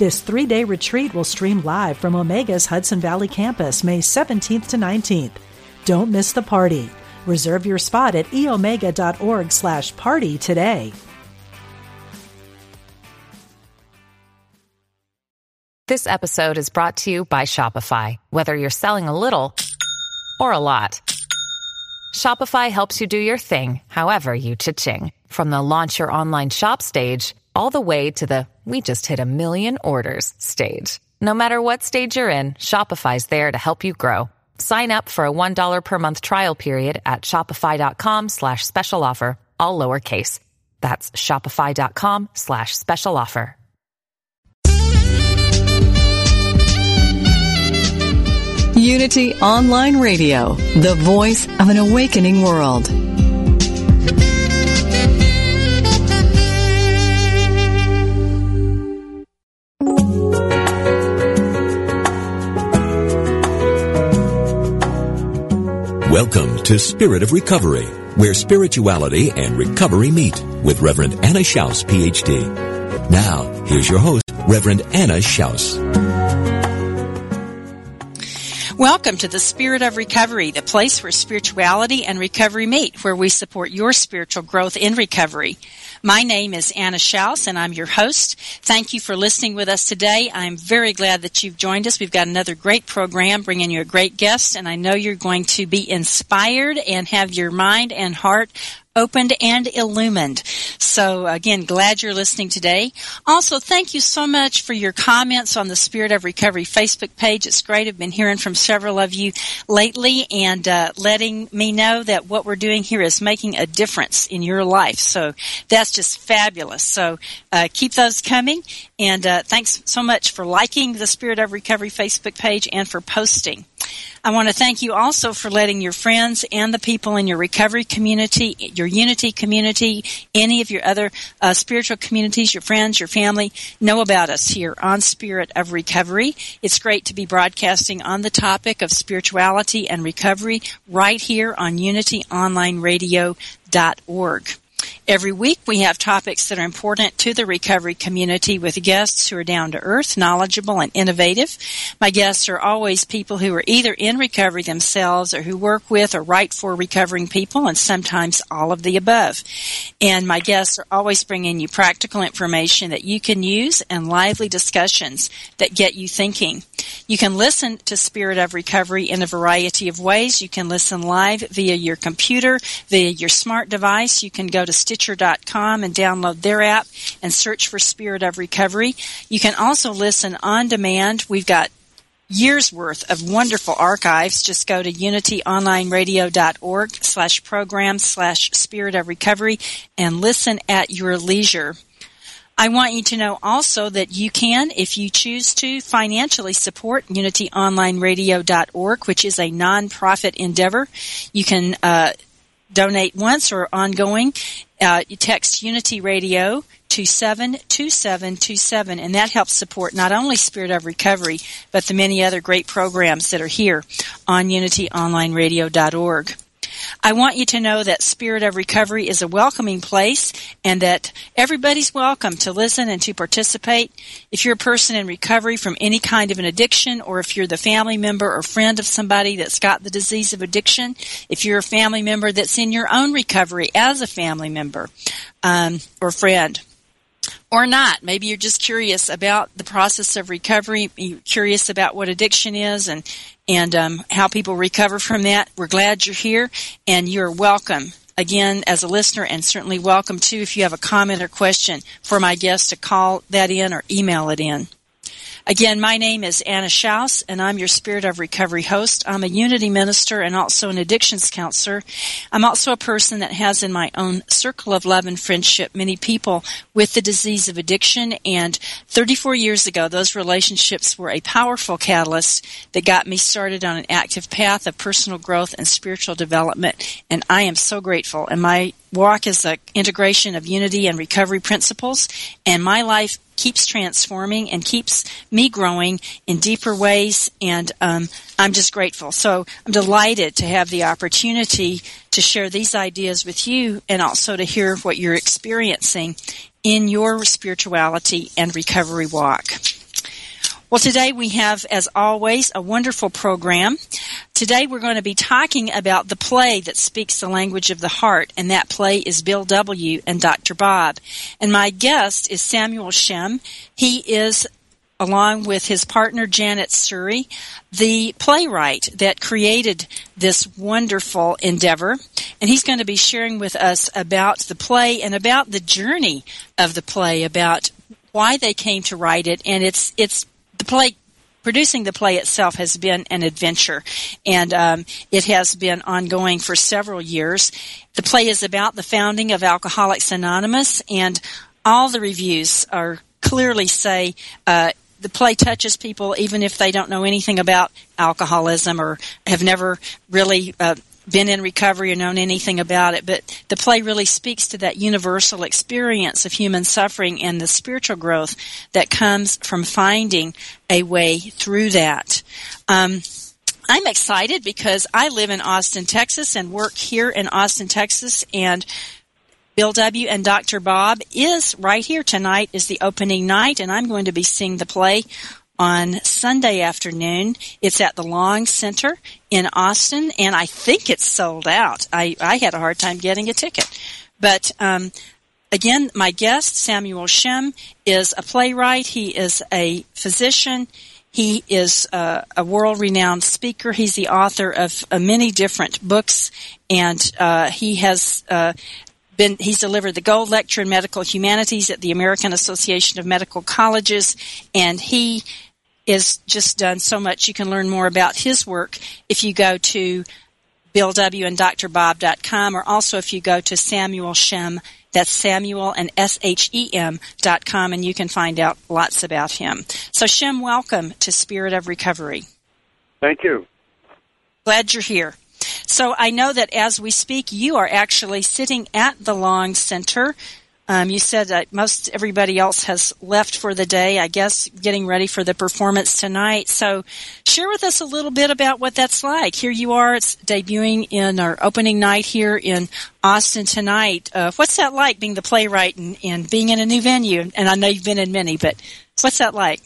This three day retreat will stream live from Omega's Hudson Valley campus May 17th to 19th. Don't miss the party. Reserve your spot at eomega.org slash party today. This episode is brought to you by Shopify. Whether you're selling a little or a lot, Shopify helps you do your thing, however you cha-ching. From the launch your online shop stage all the way to the we just hit a million orders stage. No matter what stage you're in, Shopify's there to help you grow. Sign up for a $1 per month trial period at shopify.com slash special offer, all lowercase. That's shopify.com slash special offer. Unity Online Radio, the voice of an awakening world. Welcome to Spirit of Recovery, where spirituality and recovery meet with Reverend Anna Schaus, PhD. Now, here's your host, Reverend Anna Schaus. Welcome to the Spirit of Recovery, the place where spirituality and recovery meet, where we support your spiritual growth in recovery. My name is Anna Schaus, and I'm your host. Thank you for listening with us today. I'm very glad that you've joined us. We've got another great program bringing you a great guest, and I know you're going to be inspired and have your mind and heart opened and illumined. So again, glad you're listening today. Also, thank you so much for your comments on the Spirit of Recovery Facebook page. It's great. I've been hearing from several of you lately and uh, letting me know that what we're doing here is making a difference in your life. So that's just fabulous. So uh, keep those coming. And uh, thanks so much for liking the Spirit of Recovery Facebook page and for posting. I want to thank you also for letting your friends and the people in your recovery community, your unity community, any of your other uh, spiritual communities, your friends, your family, know about us here on Spirit of Recovery. It's great to be broadcasting on the topic of spirituality and recovery right here on unityonlineradio.org. Every week we have topics that are important to the recovery community with guests who are down to earth, knowledgeable, and innovative. My guests are always people who are either in recovery themselves or who work with or write for recovering people and sometimes all of the above. And my guests are always bringing you practical information that you can use and lively discussions that get you thinking. You can listen to Spirit of Recovery in a variety of ways. You can listen live via your computer, via your smart device. You can go to Stitcher.com and download their app and search for Spirit of Recovery. You can also listen on demand. We've got years worth of wonderful archives. Just go to unityonlineradio.org slash program slash spirit of recovery and listen at your leisure. I want you to know also that you can, if you choose to, financially support unityonlineradio.org, which is a nonprofit endeavor. You can uh, donate once or ongoing. Uh, you text Unity Radio to 72727, and that helps support not only Spirit of Recovery, but the many other great programs that are here on unityonlineradio.org. I want you to know that Spirit of Recovery is a welcoming place and that everybody's welcome to listen and to participate. If you're a person in recovery from any kind of an addiction or if you're the family member or friend of somebody that's got the disease of addiction, if you're a family member that's in your own recovery as a family member um, or friend, or not. Maybe you're just curious about the process of recovery. You're curious about what addiction is and and um, how people recover from that. We're glad you're here, and you're welcome again as a listener, and certainly welcome too if you have a comment or question for my guest to call that in or email it in. Again, my name is Anna Schaus, and I'm your Spirit of Recovery host. I'm a Unity minister and also an addictions counselor. I'm also a person that has in my own circle of love and friendship many people with the disease of addiction. And 34 years ago, those relationships were a powerful catalyst that got me started on an active path of personal growth and spiritual development. And I am so grateful. And my walk is an integration of unity and recovery principles. And my life keeps transforming and keeps me growing in deeper ways. And um, I'm just grateful. So I'm delighted to have the opportunity to share these ideas with you and also to hear what you're experiencing in your spirituality and recovery walk. Well, today we have, as always, a wonderful program. Today we're going to be talking about the play that speaks the language of the heart, and that play is Bill W. and Dr. Bob. And my guest is Samuel Shem. He is along with his partner Janet Surrey, the playwright that created this wonderful endeavor. And he's going to be sharing with us about the play and about the journey of the play, about why they came to write it. And it's, it's the play producing the play itself has been an adventure. And um, it has been ongoing for several years. The play is about the founding of alcoholics anonymous and all the reviews are clearly say uh, the play touches people even if they don't know anything about alcoholism or have never really uh, been in recovery or known anything about it, but the play really speaks to that universal experience of human suffering and the spiritual growth that comes from finding a way through that. Um, I'm excited because I live in Austin, Texas and work here in Austin, Texas and Bill W. and Dr. Bob is right here tonight is the opening night and I'm going to be seeing the play on Sunday afternoon. It's at the Long Center in Austin, and I think it's sold out. I, I had a hard time getting a ticket. But um, again, my guest, Samuel Shem, is a playwright. He is a physician. He is uh, a world renowned speaker. He's the author of uh, many different books, and uh, he has uh, been, he's delivered the Gold Lecture in Medical Humanities at the American Association of Medical Colleges, and he is just done so much. You can learn more about his work if you go to Bill W and drbob.com or also if you go to Samuel Shem, that's Samuel and S-H-E-M dot com and you can find out lots about him. So Shem, welcome to Spirit of Recovery. Thank you. Glad you're here. So I know that as we speak, you are actually sitting at the Long Center um, you said that most everybody else has left for the day, I guess, getting ready for the performance tonight. So share with us a little bit about what that's like. Here you are, it's debuting in our opening night here in Austin tonight. Uh, what's that like being the playwright and, and being in a new venue? And I know you've been in many, but what's that like?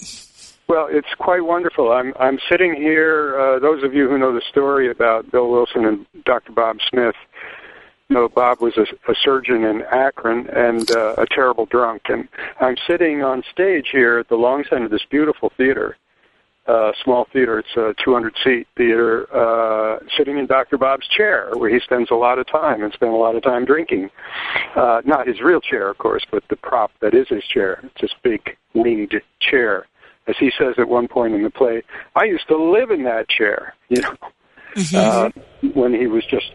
Well, it's quite wonderful. I'm I'm sitting here. Uh, those of you who know the story about Bill Wilson and Dr. Bob Smith, know, Bob was a, a surgeon in Akron and uh, a terrible drunk. And I'm sitting on stage here at the Long Center, of this beautiful theater, uh, small theater. It's a 200 seat theater, uh, sitting in Dr. Bob's chair, where he spends a lot of time and spent a lot of time drinking. Uh, not his real chair, of course, but the prop that is his chair. It's this big winged chair. As he says at one point in the play, I used to live in that chair, you know, mm-hmm. uh, when he was just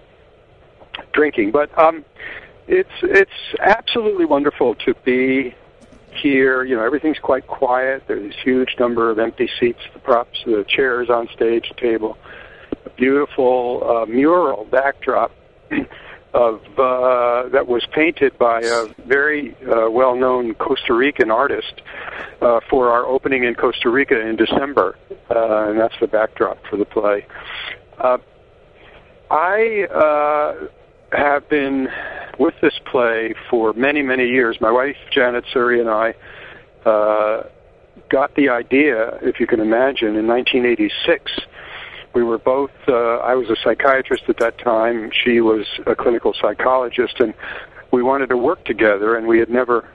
drinking. But um, it's it's absolutely wonderful to be here. You know, everything's quite quiet. There's this huge number of empty seats, the props, the chairs on stage, table, a beautiful uh, mural backdrop. of uh, that was painted by a very uh, well-known Costa Rican artist uh, for our opening in Costa Rica in December, uh, and that's the backdrop for the play. Uh, I uh, have been with this play for many, many years. My wife, Janet Surrey, and I uh, got the idea, if you can imagine, in 1986. We were both, uh, I was a psychiatrist at that time, she was a clinical psychologist, and we wanted to work together, and we had never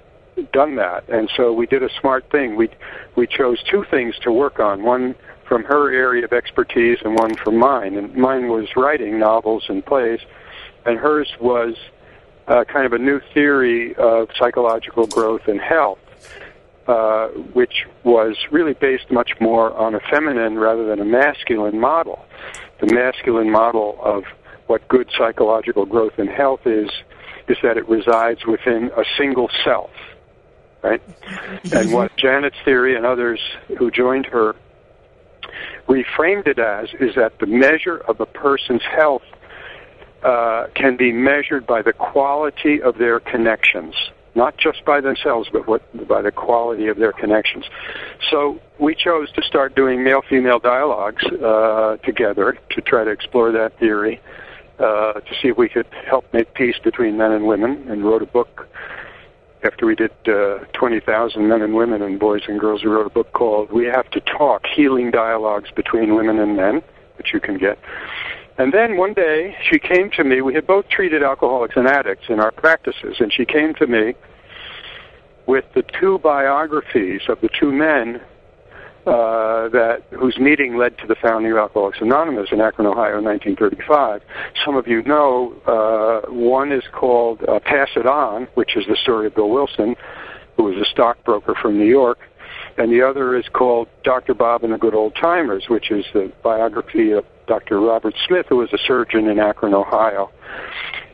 done that. And so we did a smart thing. We, we chose two things to work on one from her area of expertise and one from mine. And mine was writing novels and plays and hers was uh, kind of a new theory of psychological growth and health. uh, which was really based much more on a feminine rather than a masculine model. The masculine model of what good psychological growth and health is, is that it resides within a single self, right? And what Janet's theory and others who joined her reframed it as is that the measure of a person's health uh, can be measured by the quality of their connections, not just by themselves, but what, by the quality of their connections. So we chose to start doing male-female dialogues uh, together to try to explore that theory, uh, to see if we could help make peace between men and women, and wrote a book after we did uh, 20,000 men and women and boys and girls, we wrote a book called We Have to Talk Healing Dialogues Between Women and Men, which you can get. And then one day she came to me. We had both treated alcoholics and addicts in our practices, and she came to me with the two biographies of the two men uh, that whose meeting led to the founding of Alcoholics Anonymous in Akron, Ohio, in 1935. Some of you know uh, one is called uh, Pass It On, which is the story of Bill Wilson, who was a stockbroker from New York, and the other is called Dr. Bob and the Good Old Timers, which is the biography of Dr. Robert Smith, who was a surgeon in Akron, Ohio.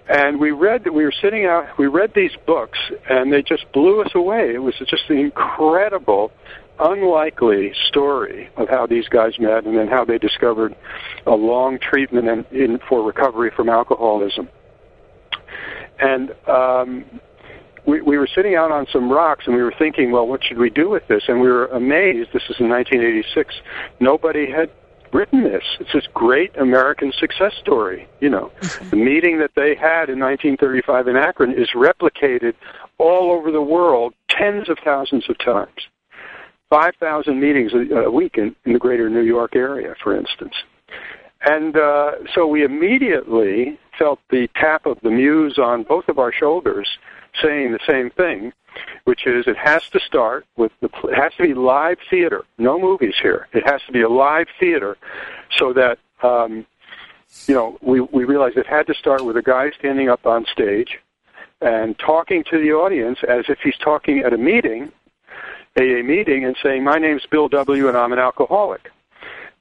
And we read, that we were sitting out, we read these books, and they just blew us away. It was just an incredible unlikely story of how these guys met and then how they discovered a long treatment in, in for recovery from alcoholism. And um, we, we were sitting out on some rocks and we were thinking, well, what should we do with this? And we were amazed. This is in 1986. Nobody had written this. It's this great American success story. You know, the meeting that they had in 1935 in Akron is replicated all over the world tens of thousands of times. 5,000 meetings a, a week in, in the greater New York area, for instance. And uh, so we immediately felt the tap of the muse on both of our shoulders saying the same thing, which is it has to start with the, it has to be live theater, no movies here. It has to be a live theater so that, um, you know, we, we realized it had to start with a guy standing up on stage and talking to the audience as if he's talking at a meeting AA meeting and saying, My name's Bill W. and I'm an alcoholic.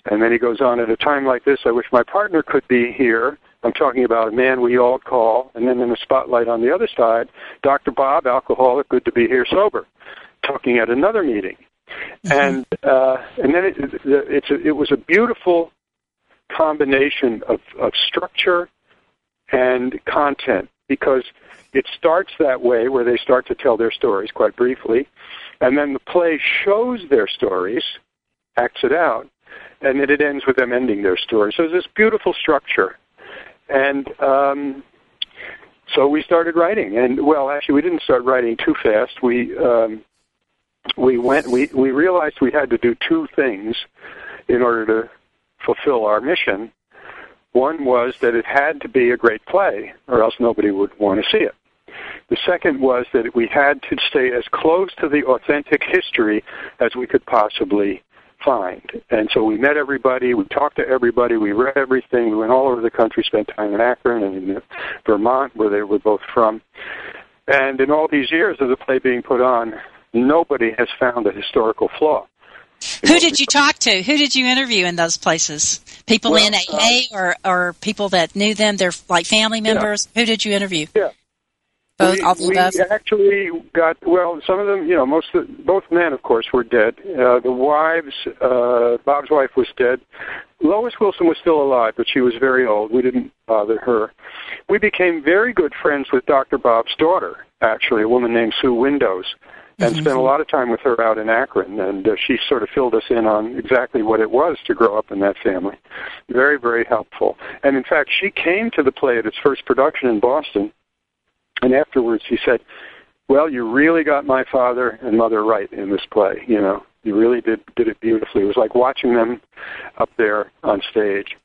And then he goes on, At a time like this, I wish my partner could be here. I'm talking about a man we all call. And then in the spotlight on the other side, Dr. Bob, alcoholic, good to be here sober, talking at another meeting. Mm-hmm. And uh, and then it, it's a, it was a beautiful combination of, of structure and content because it starts that way where they start to tell their stories quite briefly and then the play shows their stories, acts it out, and then it ends with them ending their story. So there's this beautiful structure. And um, so we started writing. And, well, actually, we didn't start writing too fast. We, um, we went, we, we realized we had to do two things in order to fulfill our mission. One was that it had to be a great play, or else nobody would want to see it. The second was that we had to stay as close to the authentic history as we could possibly find. And so we met everybody, we talked to everybody, we read everything, we went all over the country, spent time in Akron and in Vermont, where they were both from. And in all these years of the play being put on, nobody has found a historical flaw. Who did you talk to? Who did you interview in those places? People well, in AA uh, or or people that knew them? They're like family members. Yeah. Who did you interview? Yeah, both, we, the we above? actually got well. Some of them, you know, most of, both men, of course, were dead. Uh, the wives, uh, Bob's wife was dead. Lois Wilson was still alive, but she was very old. We didn't bother her. We became very good friends with Dr. Bob's daughter, actually, a woman named Sue Windows, and mm-hmm. spent a lot of time with her out in Akron. And uh, she sort of filled us in on exactly what it was to grow up in that family. Very, very helpful. And in fact, she came to the play at its first production in Boston and afterwards, he said, "Well, you really got my father and mother right in this play. You know, you really did did it beautifully. It was like watching them up there on stage."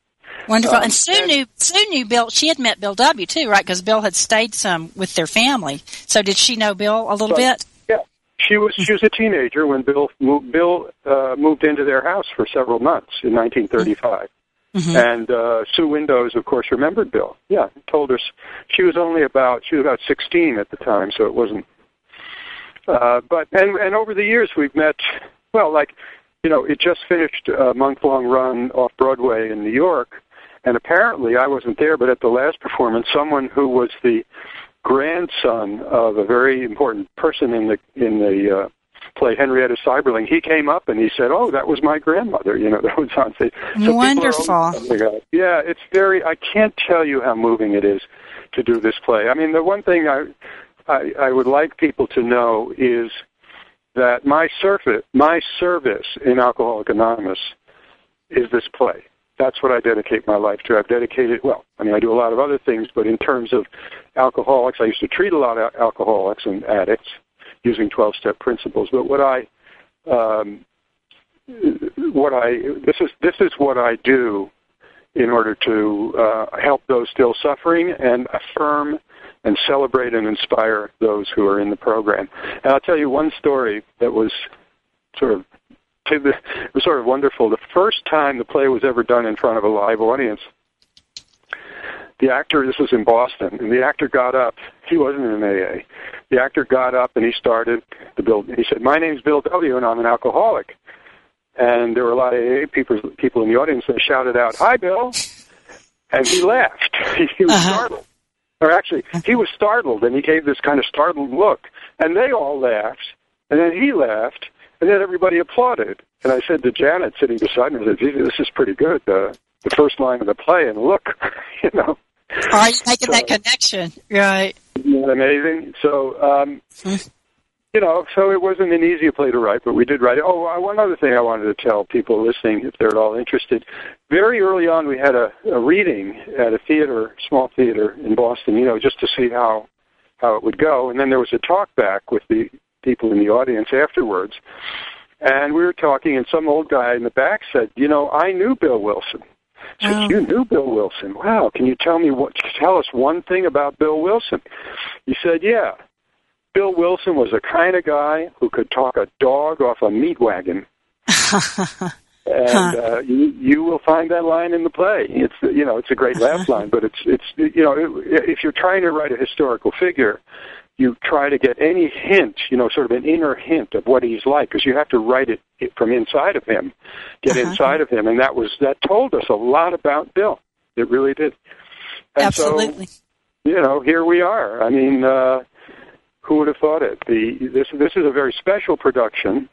Wonderful. Um, and Sue knew Sue knew Bill. She had met Bill W. too, right? Because Bill had stayed some with their family. So did she know Bill a little bit? Yeah, she was. She was a teenager when Bill moved, Bill uh, moved into their house for several months in 1935. Mm-hmm. And uh, Sue Windows, of course, remembered Bill. Yeah, told us she was only about she was about 16 at the time, so it wasn't. Uh, but and and over the years we've met. Well, like you know, it just finished a month long run off Broadway in New York, and apparently I wasn't there, but at the last performance, someone who was the grandson of a very important person in the in the uh, play Henrietta Seiberling, he came up and he said, "Oh, that was my grandmother." You know, that was on stage. So Wonderful. Yeah, it's very. I can't tell you how moving it is to do this play. I mean, the one thing I I, I would like people to know is that my service, my service in Alcoholic Anonymous is this play. That's what I dedicate my life to. I've dedicated, well, I mean, I do a lot of other things, but in terms of alcoholics, I used to treat a lot of alcoholics and addicts using 12 step principles. But what I, um, what I, this is, this is what I do in order to uh, help those still suffering and affirm and celebrate and inspire those who are in the program. And I'll tell you one story that was sort of it was sort of wonderful. The first time the play was ever done in front of a live audience, the actor, this was in Boston, and the actor got up. He wasn't in an AA. The actor got up and he started the bill. He said, "My name's Bill W. and I'm an alcoholic." And there were a lot of AA people people in the audience that shouted out, "Hi, Bill!" And he laughed. he was uh-huh. startled or actually, he was startled, and he gave this kind of startled look, and they all laughed, and then he laughed, and then everybody applauded. And I said to Janet, sitting beside me, I said, "This is pretty good." Uh, the first line of the play, and look, you know. Are you making so, that connection? Right. Isn't that amazing? So, um, you know, so it wasn't an easy play to write, but we did write it. Oh, uh, one other thing I wanted to tell people listening, if they're at all interested. Very early on, we had a, a reading at a theater, small theater in Boston, you know, just to see how how it would go. And then there was a talk back with the people in the audience afterwards. And we were talking, and some old guy in the back said, "You know, I knew Bill Wilson." I said, "You knew Bill Wilson? Wow! Can you tell me what? Tell us one thing about Bill Wilson?" He said, "Yeah." Bill Wilson was the kind of guy who could talk a dog off a meat wagon. and uh, you, you will find that line in the play. It's you know it's a great laugh line, but it's it's you know if you're trying to write a historical figure, you try to get any hint, you know, sort of an inner hint of what he's like, because you have to write it from inside of him, get uh-huh. inside of him, and that was that told us a lot about Bill. It really did. And Absolutely. So, you know, here we are. I mean, uh, who would have thought it? The this this is a very special production.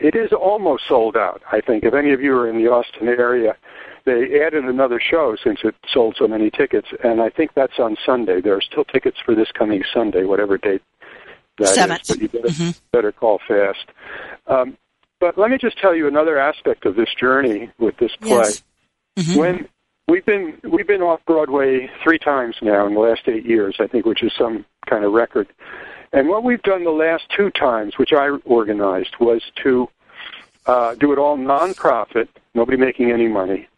It is almost sold out. I think if any of you are in the Austin area, they added another show since it sold so many tickets, and I think that's on Sunday. There are still tickets for this coming Sunday, whatever date that Seventh. is. But you better, mm-hmm. better call fast. Um, but let me just tell you another aspect of this journey with this play. Yes. Mm-hmm. When we've been we've been off Broadway three times now in the last eight years, I think, which is some kind of record. And what we've done the last two times, which I organized, was to uh, do it all nonprofit, nobody making any money,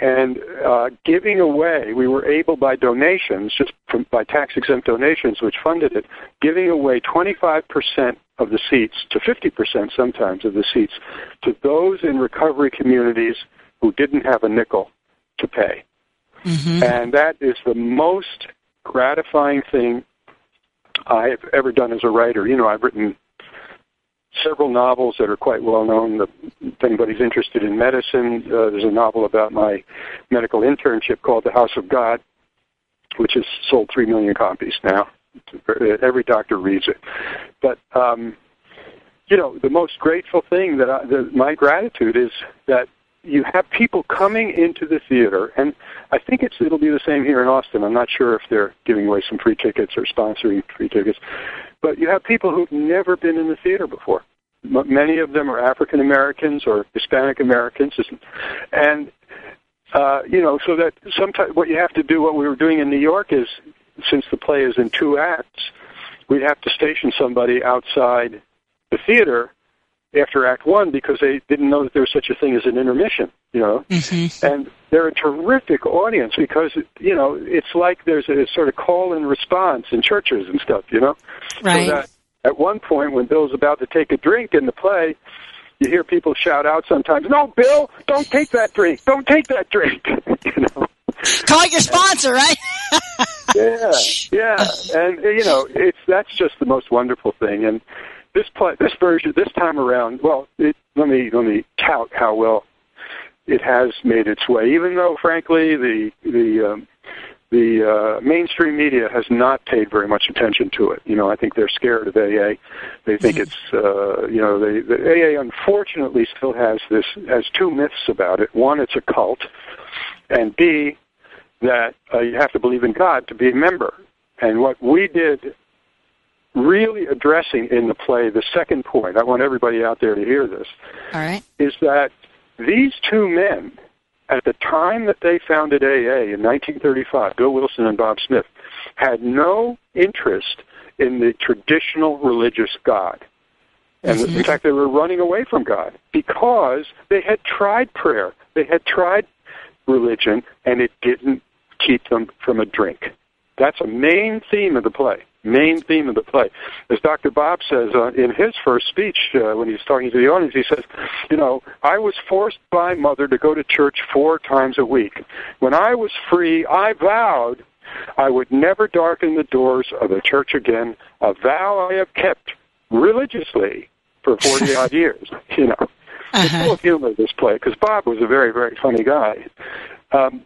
and uh, giving away. We were able by donations, just from, by tax exempt donations, which funded it, giving away 25% of the seats to 50% sometimes of the seats to those in recovery communities who didn't have a nickel to pay. Mm-hmm. And that is the most gratifying thing I've ever done as a writer. You know, I've written several novels that are quite well known. If anybody's interested in medicine, uh, there's a novel about my medical internship called The House of God, which has sold three million copies now. Every doctor reads it. But um, you know, the most grateful thing that, I, that my gratitude is that you have people coming into the theater, and I think it's it'll be the same here in Austin. I'm not sure if they're giving away some free tickets or sponsoring free tickets, but you have people who've never been in the theater before. M- many of them are African Americans or Hispanic Americans, and uh, you know, so that sometimes what you have to do, what we were doing in New York is, since the play is in two acts, we'd have to station somebody outside the theater after Act One because they didn't know that there was such a thing as an intermission, you know. Mm-hmm. And they're a terrific audience because you know it's like there's a sort of call and response in churches and stuff, you know. Right. So that at one point when Bill's about to take a drink in the play, you hear people shout out sometimes, "No, Bill, don't take that drink! Don't take that drink!" you know. Call your sponsor, right? yeah, yeah, and you know, it's that's just the most wonderful thing. And this play, this version, this time around, well, it, let me let me tout how well it has made its way. Even though, frankly, the the um, the uh, mainstream media has not paid very much attention to it. You know, I think they're scared of AA. They think mm-hmm. it's, uh, you know, they, the AA unfortunately still has this has two myths about it. One, it's a cult, and B, that uh, you have to believe in God to be a member. And what we did, really addressing in the play, the second point, I want everybody out there to hear this, All right. is that these two men at the time that they founded AA in 1935, Bill Wilson and Bob Smith, had no interest in the traditional religious God. And mm-hmm. in fact, they were running away from God because they had tried prayer, they had tried religion, and it didn't keep them from a drink. That's a main theme of the play main theme of the play. As Dr. Bob says uh, in his first speech uh, when he's talking to the audience, he says, You know, I was forced by mother to go to church four times a week. When I was free, I vowed I would never darken the doors of a church again, a vow I have kept religiously for 40 odd years. You know, uh-huh. it's full of humor, this play, because Bob was a very, very funny guy. Um,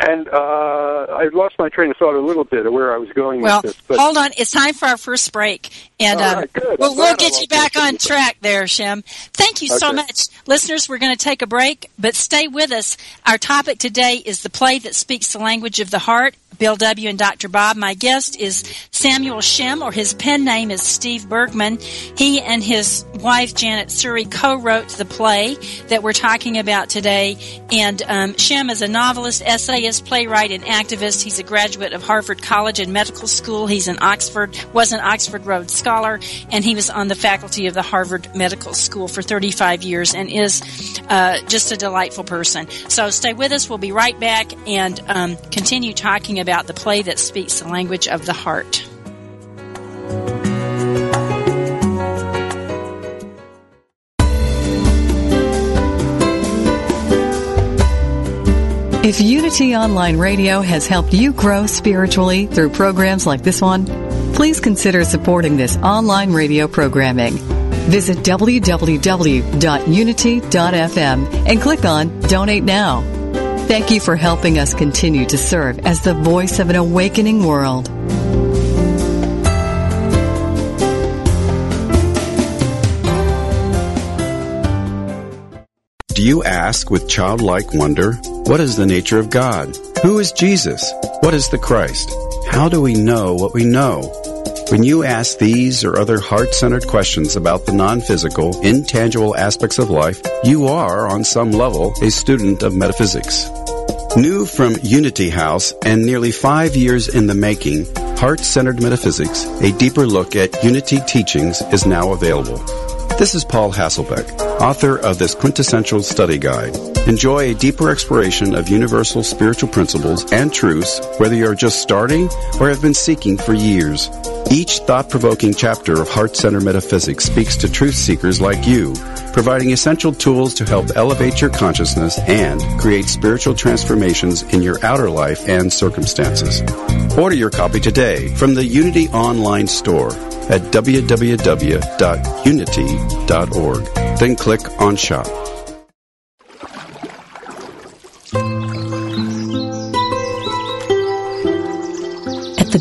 and uh, I lost my train of thought a little bit of where I was going well, with this. But... hold on. It's time for our first break. And right, we'll, we'll get you back on track there, Shem. Thank you okay. so much. Listeners, we're going to take a break, but stay with us. Our topic today is the play that speaks the language of the heart. Bill W. and Dr. Bob. My guest is Samuel Shem, or his pen name is Steve Bergman. He and his wife Janet Surrey co-wrote the play that we're talking about today. And um, Shem is a novelist, essayist, playwright, and activist. He's a graduate of Harvard College and Medical School. He's an Oxford was an Oxford Rhodes Scholar, and he was on the faculty of the Harvard Medical School for 35 years, and is uh, just a delightful person. So stay with us. We'll be right back and um, continue talking about the play that speaks the language of the heart. If Unity Online Radio has helped you grow spiritually through programs like this one, please consider supporting this online radio programming. Visit www.unity.fm and click on Donate Now. Thank you for helping us continue to serve as the voice of an awakening world. Do you ask with childlike wonder, what is the nature of God? Who is Jesus? What is the Christ? How do we know what we know? When you ask these or other heart-centered questions about the non-physical, intangible aspects of life, you are, on some level, a student of metaphysics. New from Unity House and nearly five years in the making, Heart-Centered Metaphysics, a deeper look at Unity teachings is now available. This is Paul Hasselbeck, author of this quintessential study guide. Enjoy a deeper exploration of universal spiritual principles and truths, whether you're just starting or have been seeking for years. Each thought-provoking chapter of Heart Center Metaphysics speaks to truth seekers like you, providing essential tools to help elevate your consciousness and create spiritual transformations in your outer life and circumstances. Order your copy today from the Unity online store at www.unity.org. Then click on Shop.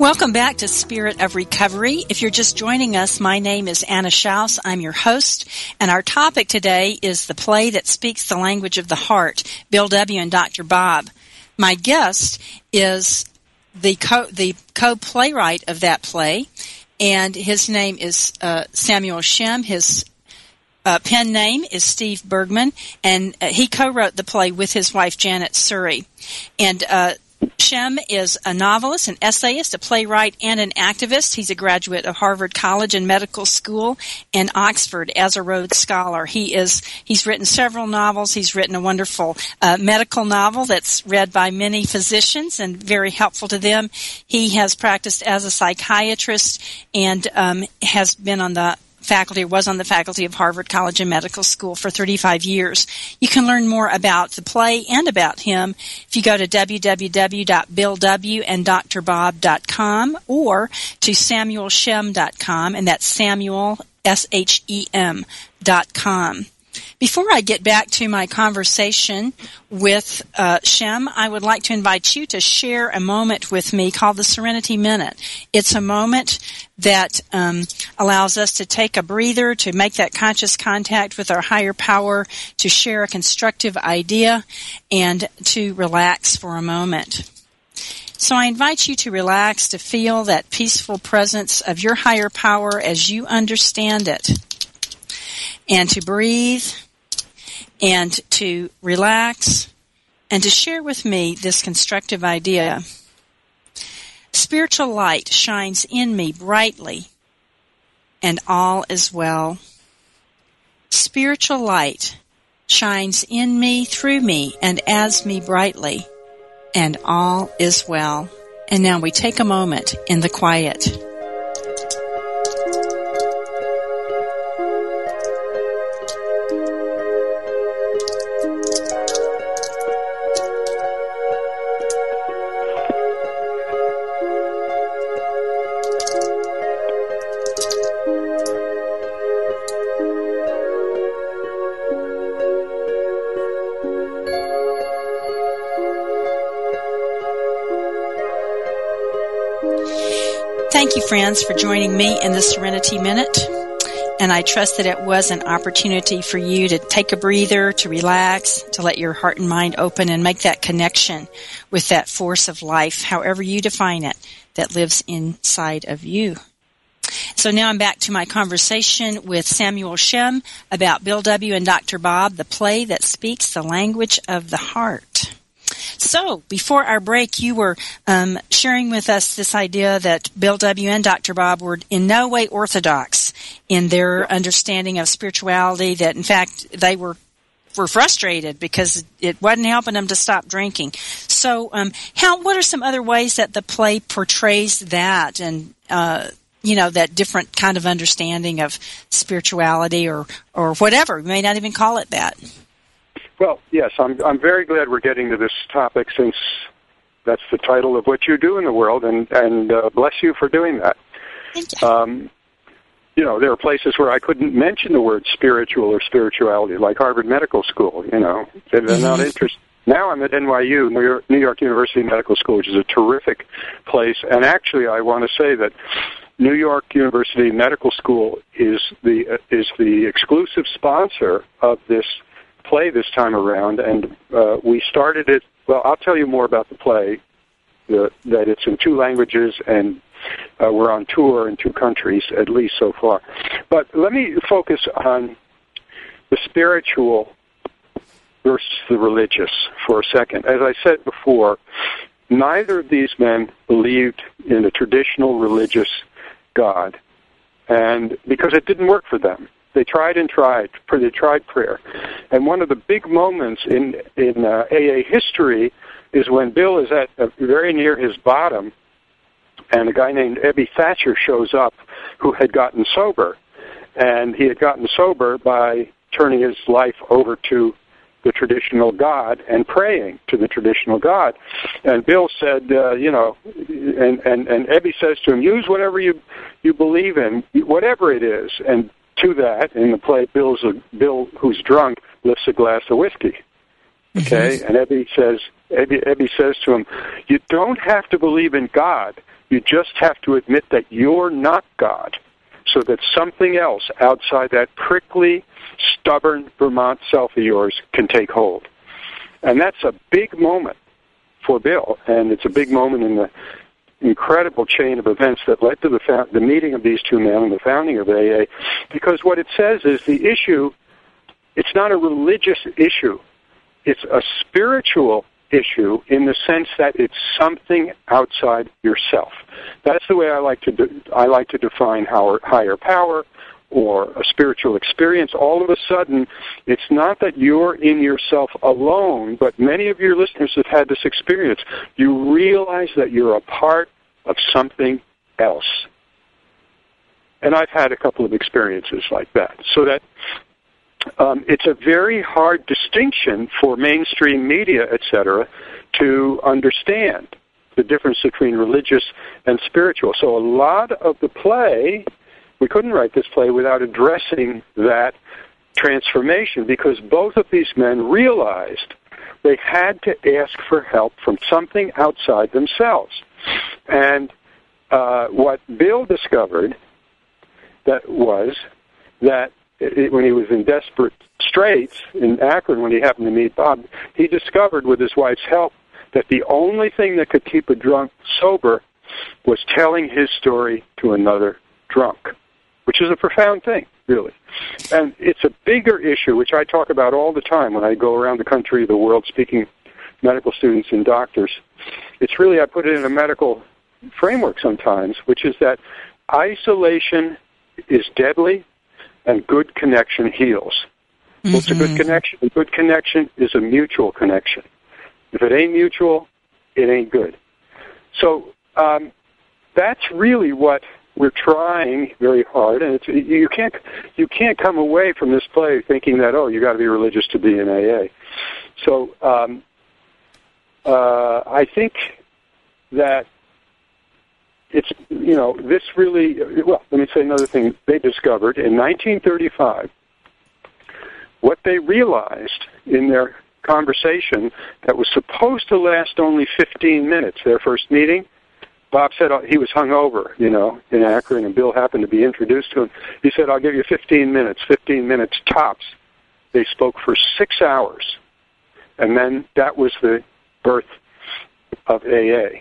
Welcome back to Spirit of Recovery. If you're just joining us, my name is Anna Schaus. I'm your host, and our topic today is the play that speaks the language of the heart, Bill W. and Dr. Bob. My guest is the co the co-playwright of that play, and his name is uh, Samuel Shem. His uh, pen name is Steve Bergman, and uh, he co-wrote the play with his wife Janet Surrey. And uh, Shem is a novelist, an essayist, a playwright, and an activist. He's a graduate of Harvard College and Medical School and Oxford as a Rhodes Scholar. He is he's written several novels. He's written a wonderful uh, medical novel that's read by many physicians and very helpful to them. He has practiced as a psychiatrist and um, has been on the faculty or was on the faculty of Harvard College and Medical School for 35 years. You can learn more about the play and about him if you go to www.billwanddrbob.com or to samuelshem.com and that's Samuel S H E M dot com. Before I get back to my conversation with uh, Shem, I would like to invite you to share a moment with me called the Serenity Minute. It's a moment that um, allows us to take a breather, to make that conscious contact with our higher power, to share a constructive idea, and to relax for a moment. So I invite you to relax, to feel that peaceful presence of your higher power as you understand it and to breathe and to relax and to share with me this constructive idea. Spiritual light shines in me brightly and all is well. Spiritual light shines in me, through me, and as me brightly, and all is well. And now we take a moment in the quiet. Friends, for joining me in the Serenity Minute. And I trust that it was an opportunity for you to take a breather, to relax, to let your heart and mind open and make that connection with that force of life, however you define it, that lives inside of you. So now I'm back to my conversation with Samuel Shem about Bill W. and Dr. Bob, the play that speaks the language of the heart. So, before our break, you were um, sharing with us this idea that Bill W. and Dr. Bob were in no way orthodox in their understanding of spirituality, that in fact they were were frustrated because it wasn't helping them to stop drinking. So, um, how? What are some other ways that the play portrays that, and uh, you know, that different kind of understanding of spirituality, or or whatever? We may not even call it that. Well, yes, I'm I'm very glad we're getting to this topic since that's the title of what you do in the world, and and uh, bless you for doing that. Thank you. Um, you know, there are places where I couldn't mention the word spiritual or spirituality, like Harvard Medical School. You know, they're mm-hmm. not interested. Now I'm at NYU, New York, New York University Medical School, which is a terrific place. And actually, I want to say that New York University Medical School is the uh, is the exclusive sponsor of this play this time around, and uh, we started it. Well, I'll tell you more about the play. The, that it's in two languages, and uh, we're on tour in two countries at least so far. But let me focus on the spiritual versus the religious for a second. As I said before, neither of these men believed in a traditional religious God, and because it didn't work for them. They tried and tried. They tried prayer, and one of the big moments in in uh, AA history is when Bill is at uh, very near his bottom, and a guy named Ebby Thatcher shows up who had gotten sober. And he had gotten sober by turning his life over to the traditional God and praying to the traditional God. And Bill said, uh, you know, and, and, and Ebby says to him, use whatever you, you believe in, whatever it is. And to that, in the play, Bill's a, Bill, who's drunk, lifts a glass of whiskey. Okay? Mm-hmm. And Ebby says, Ebby, Ebby says to him, you don't have to believe in God. You just have to admit that you're not God so that something else outside that prickly, stubborn Vermont self of yours can take hold. And that's a big moment for Bill, and it's a big moment in the incredible chain of events that led to the, the meeting of these two men and the founding of AA, because what it says is the issue, it's not a religious issue, it's a spiritual issue in the sense that it's something outside yourself. That's the way I like to de- I like to define higher power or a spiritual experience. All of a sudden, it's not that you're in yourself alone, but many of your listeners have had this experience. You realize that you're a part of something else. And I've had a couple of experiences like that. So that um, it's a very hard distinction for mainstream media, etc., to understand the difference between religious and spiritual. So a lot of the play, we couldn't write this play without addressing that transformation because both of these men realized they had to ask for help from something outside themselves. And uh, what Bill discovered that was that it, when he was in desperate straits in Akron when he happened to meet Bob, he discovered with his wife's help that the only thing that could keep a drunk sober was telling his story to another drunk, which is a profound thing, really. And it's a bigger issue, which I talk about all the time when I go around the country, the world, speaking medical students and doctors. It's really, I put it in a medical framework sometimes, which is that isolation is deadly and good connection heals. Mm-hmm. What's a good mm-hmm. connection? A good connection is a mutual connection. If it ain't mutual, it ain't good. So um, that's really what we're trying very hard, and it's, you can't you can't come away from this play thinking that oh you got to be religious to be in AA. So um, uh, I think that it's you know this really well let me say another thing they discovered in 1935 what they realized in their conversation that was supposed to last only 15 minutes their first meeting bob said he was hung over you know in akron and bill happened to be introduced to him. He said i'll give you 15 minutes 15 minutes tops. They spoke for six hours and then that was the birth of aa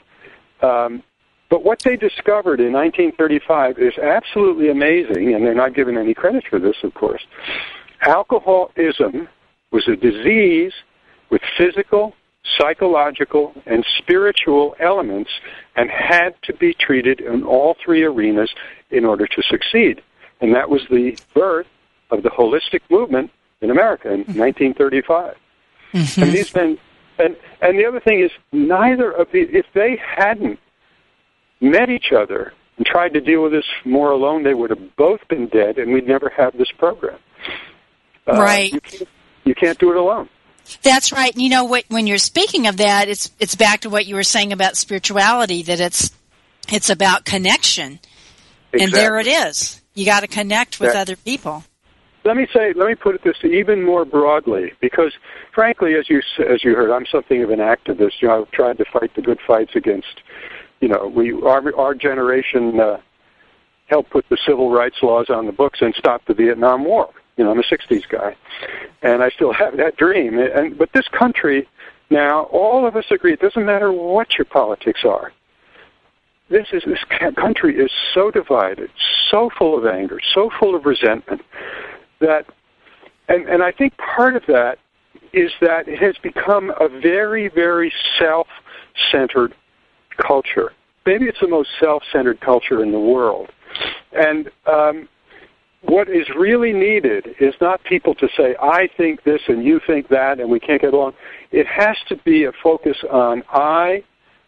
um, but what they discovered in 1935 is absolutely amazing, and they're not given any credit for this, of course. Alcoholism was a disease with physical, psychological, and spiritual elements and had to be treated in all three arenas in order to succeed. And that was the birth of the holistic movement in America in 1935. Mm-hmm. And these men, and, and the other thing is, neither of the, if they hadn't met each other and tried to deal with this more alone, they would have both been dead, and we'd never have this program. Uh, right. You can't, you can't do it alone. That's right. And you know what? When you're speaking of that, it's it's back to what you were saying about spirituality. That it's it's about connection, exactly. and there it is. You got to connect with that, other people. Let me say. Let me put it this even more broadly, because frankly, as you as you heard, I'm something of an activist. You know, I've tried to fight the good fights against you know, we our our generation uh, helped put the civil rights laws on the books and stop the Vietnam War. You know, I'm a '60s guy, and I still have that dream. And but this country now, all of us agree. It doesn't matter what your politics are. This is this country is so divided, so full of anger, so full of resentment that, and and I think part of that is that it has become a very, very self-centered culture. Maybe it's the most self-centered culture in the world. And um, what is really needed is not people to say, I think this and you think that and we can't get along. It has to be a focus on I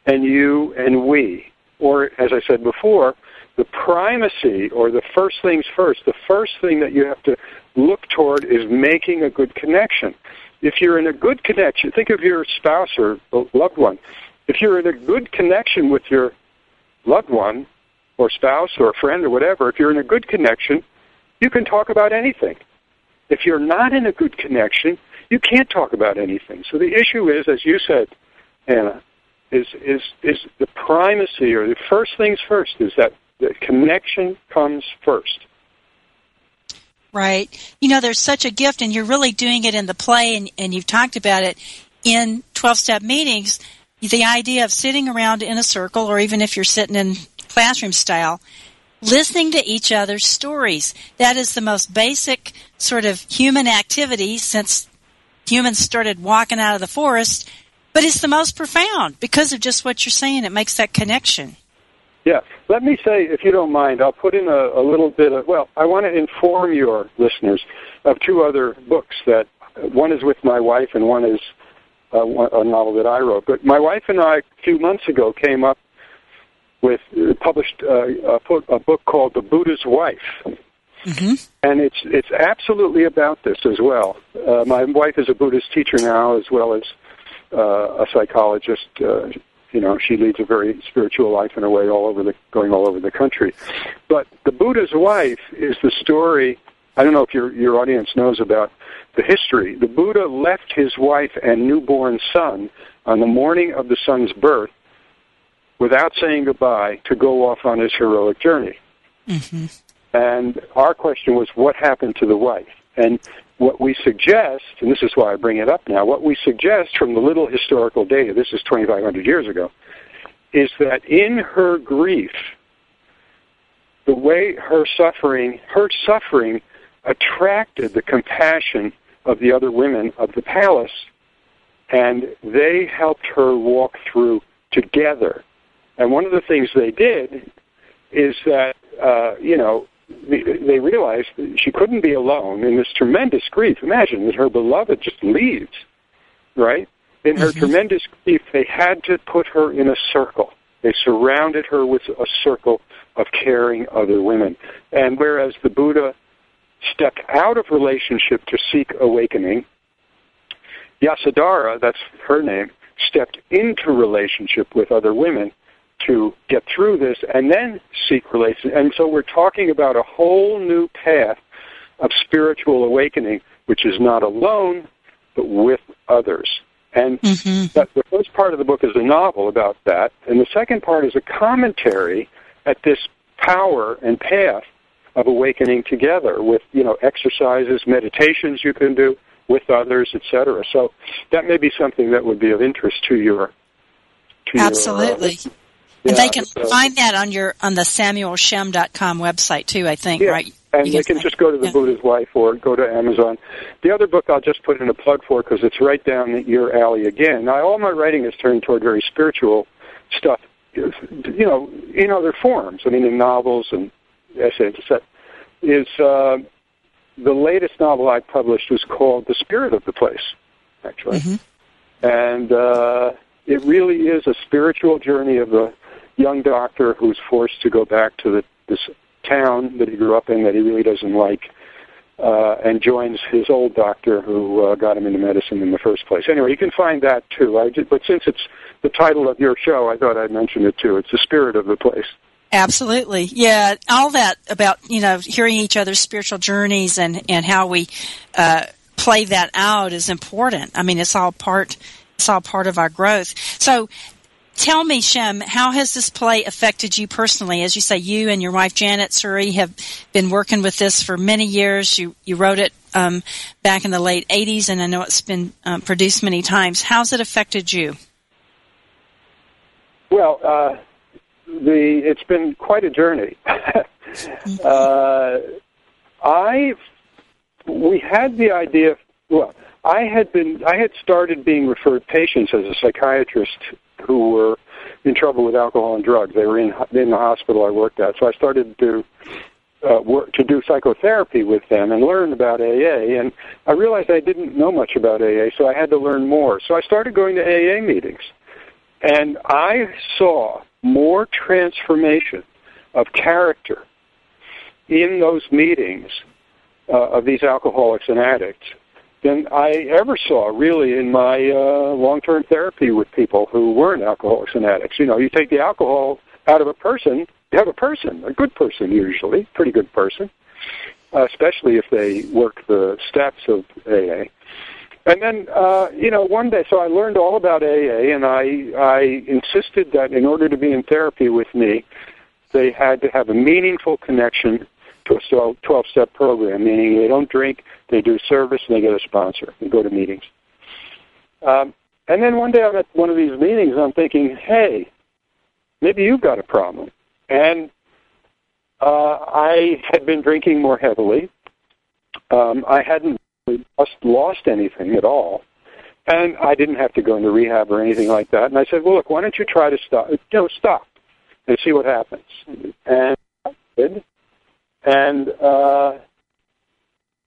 and you and we. or as I said before, the primacy or the first things first, the first thing that you have to look toward is making a good connection. If you're in a good connection, think of your spouse or loved one. If you're in a good connection with your loved one or spouse or friend or whatever, if you're in a good connection, you can talk about anything. If you're not in a good connection, you can't talk about anything. So the issue is, as you said, Anna, is is is the primacy or the first things first is that the connection comes first. Right. You know, there's such a gift, and you're really doing it in the play, and, and you've talked about it in 12 step meetings. The idea of sitting around in a circle, or even if you're sitting in classroom style, listening to each other's stories. That is the most basic sort of human activity since humans started walking out of the forest, but it's the most profound because of just what you're saying. It makes that connection. Yeah. Let me say, if you don't mind, I'll put in a, a little bit of, well, I want to inform your listeners of two other books that one is with my wife and one is uh, a novel that I wrote. But my wife and I, a few months ago, came up with uh, published uh, a, a book called The Buddha's Wife. Mm-hmm. And it's it's absolutely about this as well. Uh, my wife is a Buddhist teacher now, as well as uh, a psychologist. Uh, you know, she leads a very spiritual life in a way, all over the going all over the country. But the Buddha's wife is the story. I don't know if your your audience knows about the history. The Buddha left his wife and newborn son on the morning of the son's birth without saying goodbye to go off on his heroic journey. Mm-hmm. And our question was, what happened to the wife? And what we suggest, and this is why I bring it up now, what we suggest from the little historical data, this is 2,500 years ago, is that in her grief, the way her suffering, her suffering attracted the compassion of the other women of the palace, and they helped her walk through together and one of the things they did is that, uh, you know, they realized that she couldn't be alone in this tremendous grief. Imagine that her beloved just leaves, right? In her mm-hmm. tremendous grief, they had to put her in a circle. They surrounded her with a circle of caring other women. And whereas the Buddha stepped out of relationship to seek awakening, Yasodhara, that's her name, stepped into relationship with other women to get through this and then seek relation. And so we're talking about a whole new path of spiritual awakening, which is not alone, but with others. And mm-hmm. that, the first part of the book is a novel about that, and the second part is a commentary at this power and path of awakening together with you know exercises, meditations you can do with others, etc. So that may be something that would be of interest to your to Absolutely. Your, uh, and they can so, find that on your on the samuelshem.com website too, I think, yeah, right? And you they can, just go to the yeah. Buddha's Wife or go to Amazon. The other book I'll just put in a plug for because it's right down your alley again. Now, all my writing is turned toward very spiritual stuff, you know, in other forms. I mean, in novels and essays. Is uh, the latest novel I published was called The Spirit of the Place, actually, mm-hmm. and uh, it really is a spiritual journey of the young doctor who's forced to go back to the, this town that he grew up in that he really doesn't like, uh, and joins his old doctor who uh, got him into medicine in the first place. Anyway, you can find that too. I just, but since it's the title of your show, I thought I'd mention it too. It's the spirit of the place. Absolutely. Yeah, all that about, you know, hearing each other's spiritual journeys and and how we uh play that out is important. I mean, it's all part it's all part of our growth. So tell me, Shem, how has this play affected you personally? As you say, you and your wife Janet Surrey have been working with this for many years. You you wrote it um, back in the late '80s, and I know it's been um, produced many times. How's it affected you? Well, uh, the it's been quite a journey. uh, I we had the idea. Well, I had been I had started being referred patients as a psychiatrist who were in trouble with alcohol and drugs. They were in in the hospital I worked at, so I started to uh, work to do psychotherapy with them and learn about AA. And I realized I didn't know much about AA, so I had to learn more. So I started going to AA meetings, and I saw more transformation of character in those meetings uh, of these alcoholics and addicts than I ever saw really in my uh, long-term therapy with people who weren't alcoholics and addicts. You know, you take the alcohol out of a person, you have a person, a good person usually, pretty good person, uh, especially if they work the steps of AA. And then, uh, you know, one day, so I learned all about AA, and I I insisted that in order to be in therapy with me, they had to have a meaningful connection 12 step program, meaning they don't drink, they do service, and they get a sponsor and go to meetings. Um, and then one day I'm at one of these meetings, I'm thinking, hey, maybe you've got a problem. And uh, I had been drinking more heavily. Um, I hadn't just lost anything at all. And I didn't have to go into rehab or anything like that. And I said, well, look, why don't you try to stop? You know, stop and see what happens. And I did. And uh,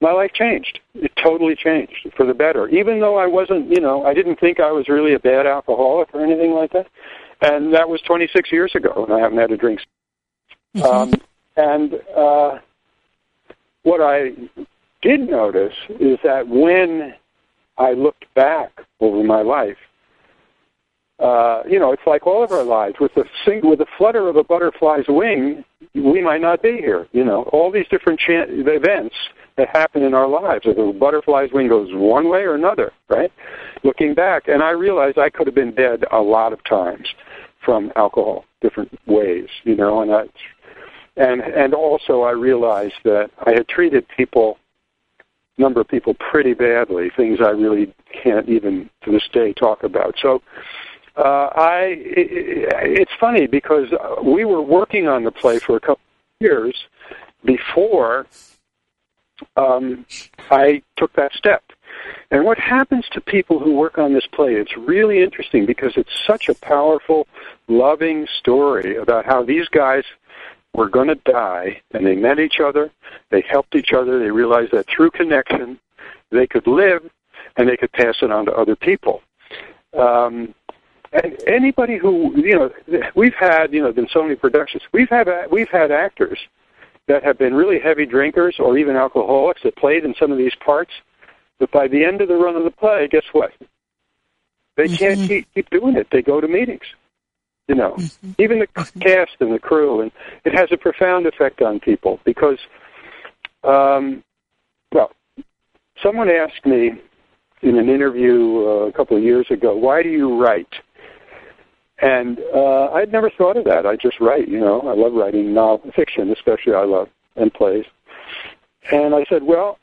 my life changed. It totally changed for the better. Even though I wasn't, you know, I didn't think I was really a bad alcoholic or anything like that. And that was 26 years ago, and I haven't had a drink. Mm-hmm. Um, and uh, what I did notice is that when I looked back over my life, uh, you know, it's like all of our lives. With the sing- with the flutter of a butterfly's wing, we might not be here. You know, all these different cha- events that happen in our lives. If a butterfly's wing goes one way or another, right? Looking back, and I realized I could have been dead a lot of times from alcohol, different ways. You know, and I, and and also I realized that I had treated people number of people pretty badly, things I really can't even to this day talk about. So uh, I, it, it's funny because we were working on the play for a couple of years before um, I took that step. And what happens to people who work on this play? It's really interesting because it's such a powerful, loving story about how these guys were going to die and they met each other, they helped each other, they realized that through connection they could live and they could pass it on to other people. Um, and anybody who you know, we've had you know, been so many productions. We've had we've had actors that have been really heavy drinkers or even alcoholics that played in some of these parts. But by the end of the run of the play, guess what? They mm-hmm. can't keep, keep doing it. They go to meetings. You know, mm-hmm. even the mm-hmm. cast and the crew, and it has a profound effect on people because, um, well, someone asked me in an interview uh, a couple of years ago, "Why do you write?" And uh, I'd never thought of that. I just write, you know. I love writing novel fiction, especially I love and plays. And I said, well,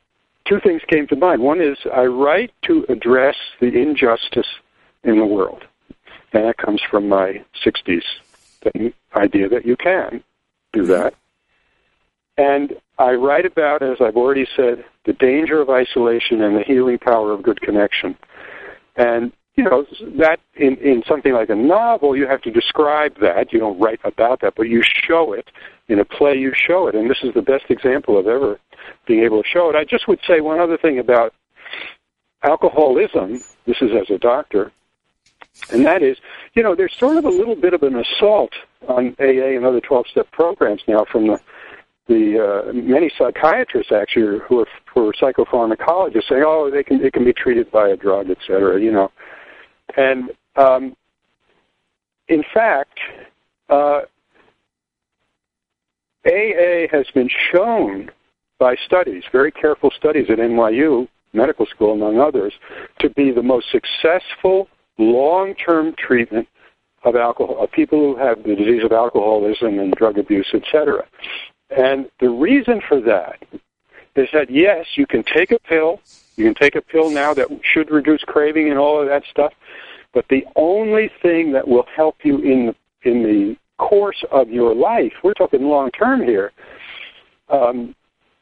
two things came to mind. One is I write to address the injustice in the world, and that comes from my '60s idea that you can do that. And I write about, as I've already said, the danger of isolation and the healing power of good connection. And you know that in in something like a novel you have to describe that. You don't write about that but you show it. In a play you show it. And this is the best example of ever being able to show it. I just would say one other thing about alcoholism. This is as a doctor. And that is you know there's sort of a little bit of an assault on aa and other 12 step programs now from the the uh, many psychiatrists actually who are, psychopharmacologists saying, oh, they can it can be treated by a drug, et cetera. You know, and um, in fact, uh, AA has been shown by studies, very careful studies at NYU Medical School, among others, to be the most successful long-term treatment of alcohol, of people who have the disease of alcoholism and drug abuse, etc. And the reason for that is said, yes, you can take a pill. You can take a pill now that should reduce craving and all of that stuff. But the only thing that will help you in the, in the course of your life, we're talking long term here, um,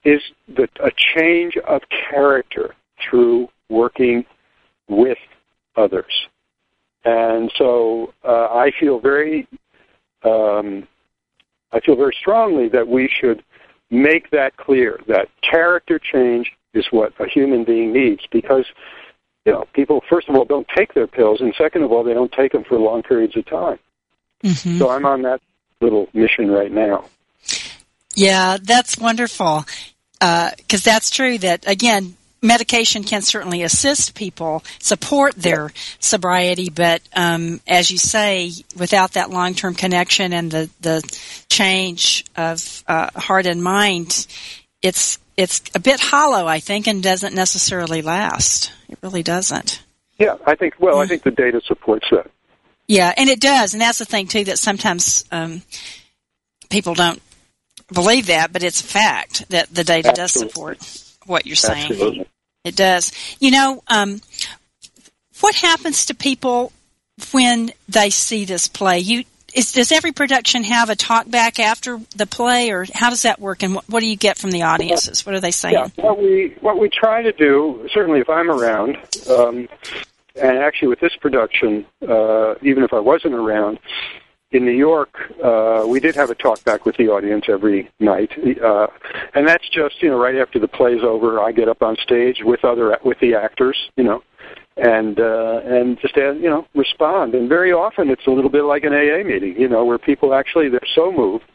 is the, a change of character through working with others. And so uh, I feel very, um, I feel very strongly that we should make that clear that character change is what a human being needs because you know, people first of all don't take their pills, and second of all, they don't take them for long periods of time. Mm-hmm. So I'm on that little mission right now. Yeah, that's wonderful. Because uh, that's true that, again, medication can certainly assist people support their sobriety, but um, as you say, without that long term connection and the the change of uh, heart and mind, it's it's a bit hollow, I think, and doesn't necessarily last. It really doesn't. Yeah, I think. Well, I think the data supports that. Yeah, and it does, and that's the thing too that sometimes um, people don't believe that, but it's a fact that the data Absolutely. does support what you're saying. Absolutely. It does. You know, um, what happens to people when they see this play? You is, does every production have a talk back after the play, or how does that work? And what, what do you get from the audiences? What are they saying? Yeah, what we what we try to do, certainly if I'm around, um, and actually with this production, uh, even if I wasn't around, in New York, uh, we did have a talk back with the audience every night, uh, and that's just you know right after the play's over, I get up on stage with other with the actors, you know, and uh, and just uh, you know respond. And very often it's a little bit like an AA meeting, you know, where people actually they're so moved,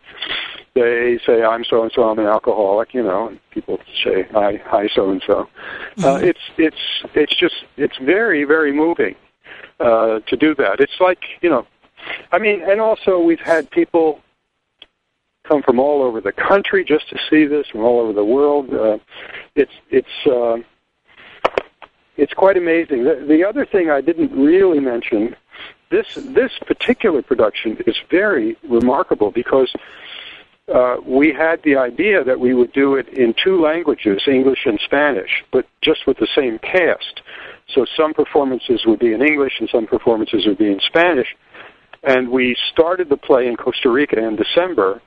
they say I'm so and so, I'm an alcoholic, you know, and people say hi hi so and so. It's it's it's just it's very very moving uh, to do that. It's like you know I mean, and also we've had people come from all over the country just to see this, from all over the world. Uh, it's it's uh, it's quite amazing. The, the other thing I didn't really mention this this particular production is very remarkable because uh, we had the idea that we would do it in two languages, English and Spanish, but just with the same cast. So some performances would be in English and some performances would be in Spanish. And we started the play in Costa Rica in December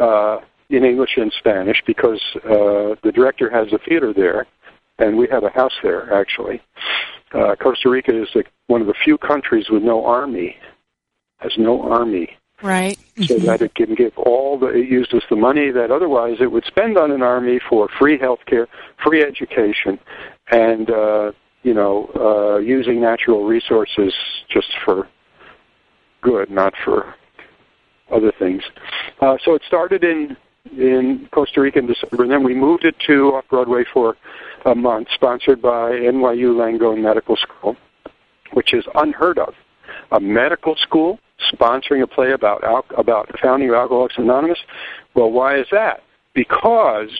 uh, in English and Spanish because uh, the director has a theater there, and we have a house there actually. Uh, Costa Rica is the, one of the few countries with no army, has no army. Right. So that it can give all the, it uses the money that otherwise it would spend on an army for free health care, free education, and, uh, you know, uh, using natural resources just for good, not for other things. Uh, so it started in in Costa Rica in December, and then we moved it to off Broadway for a month, sponsored by NYU Langone Medical School, which is unheard of. A medical school sponsoring a play about al- about the founding of Alcoholics Anonymous. Well, why is that? Because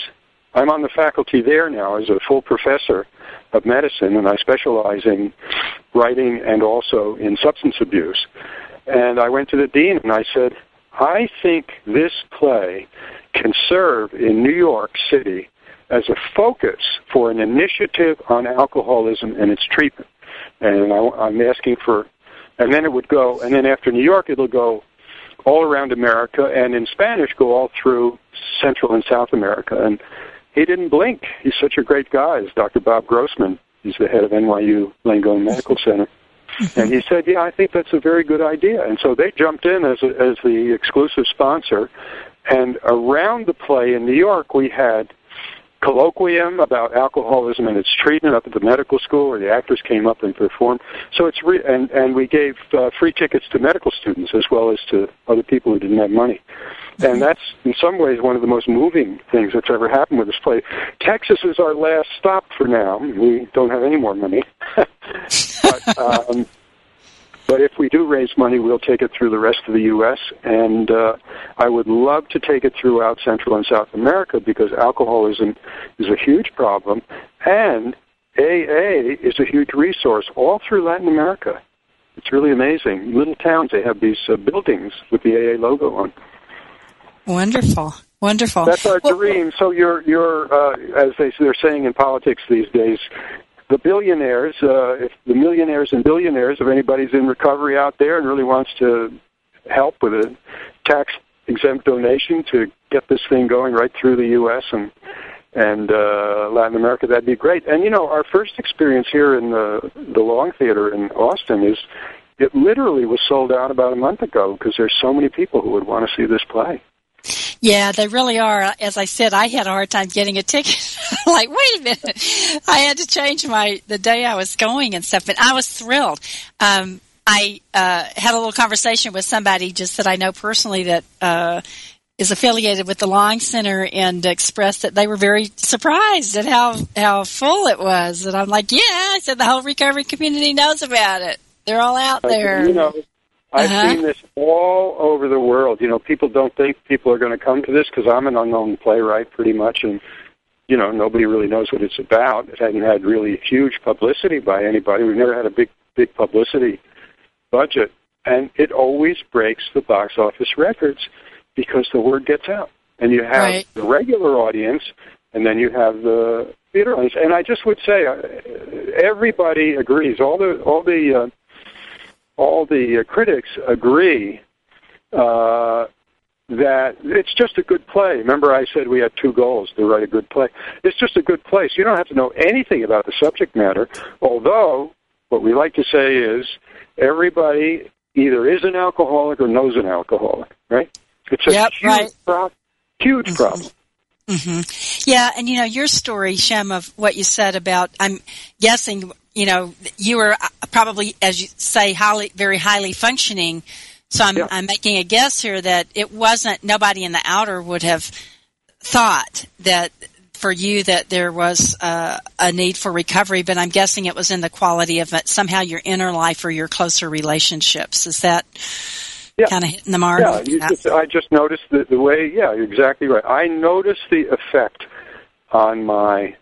I'm on the faculty there now as a full professor of medicine, and I specialize in writing and also in substance abuse. And I went to the dean and I said, I think this play can serve in New York City as a focus for an initiative on alcoholism and its treatment. And I, am asking for, and then it would go, and then after New York, it'll go all around America, and in Spanish, go all through Central and South America. And he didn't blink. He's such a great guy. It's Dr. Bob Grossman. He's the head of NYU Langone Medical Center. And he said, "Yeah, I think that's a very good idea." And so they jumped in as a, as the exclusive sponsor. And around the play in New York, we had colloquium about alcoholism and its treatment up at the medical school, where the actors came up and performed. So it's re- and and we gave uh, free tickets to medical students as well as to other people who didn't have money. And that's in some ways one of the most moving things that's ever happened with this play. Texas is our last stop for now. We don't have any more money. but, um, but if we do raise money, we'll take it through the rest of the U.S. And uh, I would love to take it throughout Central and South America because alcoholism is a huge problem, and AA is a huge resource all through Latin America. It's really amazing. Little towns, they have these uh, buildings with the AA logo on. Wonderful. Wonderful. That's our well, dream. So you're, you're, uh, as they, they're saying in politics these days, the billionaires, uh, if the millionaires and billionaires, if anybody's in recovery out there and really wants to help with a tax exempt donation to get this thing going right through the U.S. and and uh, Latin America, that'd be great. And you know, our first experience here in the the Long Theater in Austin is it literally was sold out about a month ago because there's so many people who would want to see this play. Yeah, they really are. As I said, I had a hard time getting a ticket. like, wait a minute, I had to change my the day I was going and stuff. But I was thrilled. Um, I uh, had a little conversation with somebody just that I know personally that uh, is affiliated with the Long Center and expressed that they were very surprised at how how full it was. And I'm like, yeah, I said the whole recovery community knows about it. They're all out there. You know, I've Uh-huh. seen this all over the world. You know, people don't think people are going to come to this because I'm an unknown playwright, pretty much, and you know, nobody really knows what it's about. It hadn't had really huge publicity by anybody. We've never had a big, big publicity budget, and it always breaks the box office records because the word gets out, and you have Right. the regular audience, and then you have the theater audience. And I just would say, uh, everybody agrees. All the all the uh, all the uh, critics agree uh, that it's just a good play. Remember, I said we had two goals to write a good play. It's just a good play. So you don't have to know anything about the subject matter. Although, what we like to say is everybody either is an alcoholic or knows an alcoholic, right? It's a Yep, huge, right. pro- huge problem. hmm Yeah, and you know your story, Shem, of what you said about. I'm guessing, you know, you were uh, probably, as you say, highly, very highly functioning. So I'm, Yeah. I'm making a guess here that it wasn't. Nobody in the outer would have thought that for you that there was uh, a need for recovery, but I'm guessing it was in the quality of it, somehow your inner life or your closer relationships. Is that Yeah. kind of hitting the mark? Yeah, you just, I just noticed the, the way. Yeah, you're exactly right. I noticed the effect on my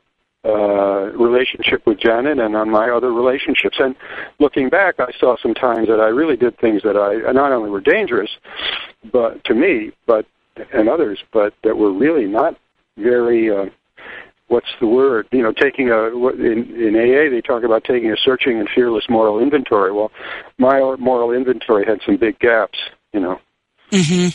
uh, relationship with Janet and on my other relationships. And looking back, I saw some times that I really did things that I not only were dangerous, but to me, but and others, but that were really not very. Uh, what's the word? You know, taking a in, in AA they talk about taking a searching and fearless moral inventory. Well, my moral inventory had some big gaps. You know. Hmm